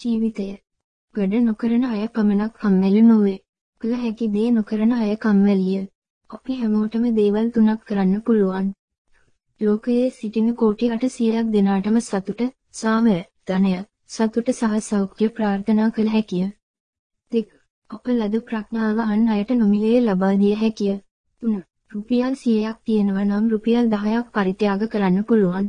ජීවිතය. වැඩ නොකරන අය පමණක් කම්මැලි නොවේ. කළ හැකි දේ නොකරන අය කම්මැලිය. අපි හැමෝටම දේවල් තුනක් කරන්න පුළුවන්. ලෝකයේ සිටින කෝටි 800ක් දෙනාටම සතුට, සාමය, ධනය, සතුට සහ සෞඛ්‍ය ප්‍රාර්ථනා කළ හැකිය. 2. අප ලද ප්‍රඥාව අන් අයට නොමිලේ ලබා දිය හැකිය. 3. රුපියල් 100ක් තියෙනවා නම් රුපියල් 10ක් පරිත්‍යාග කරන්න පුළුවන්.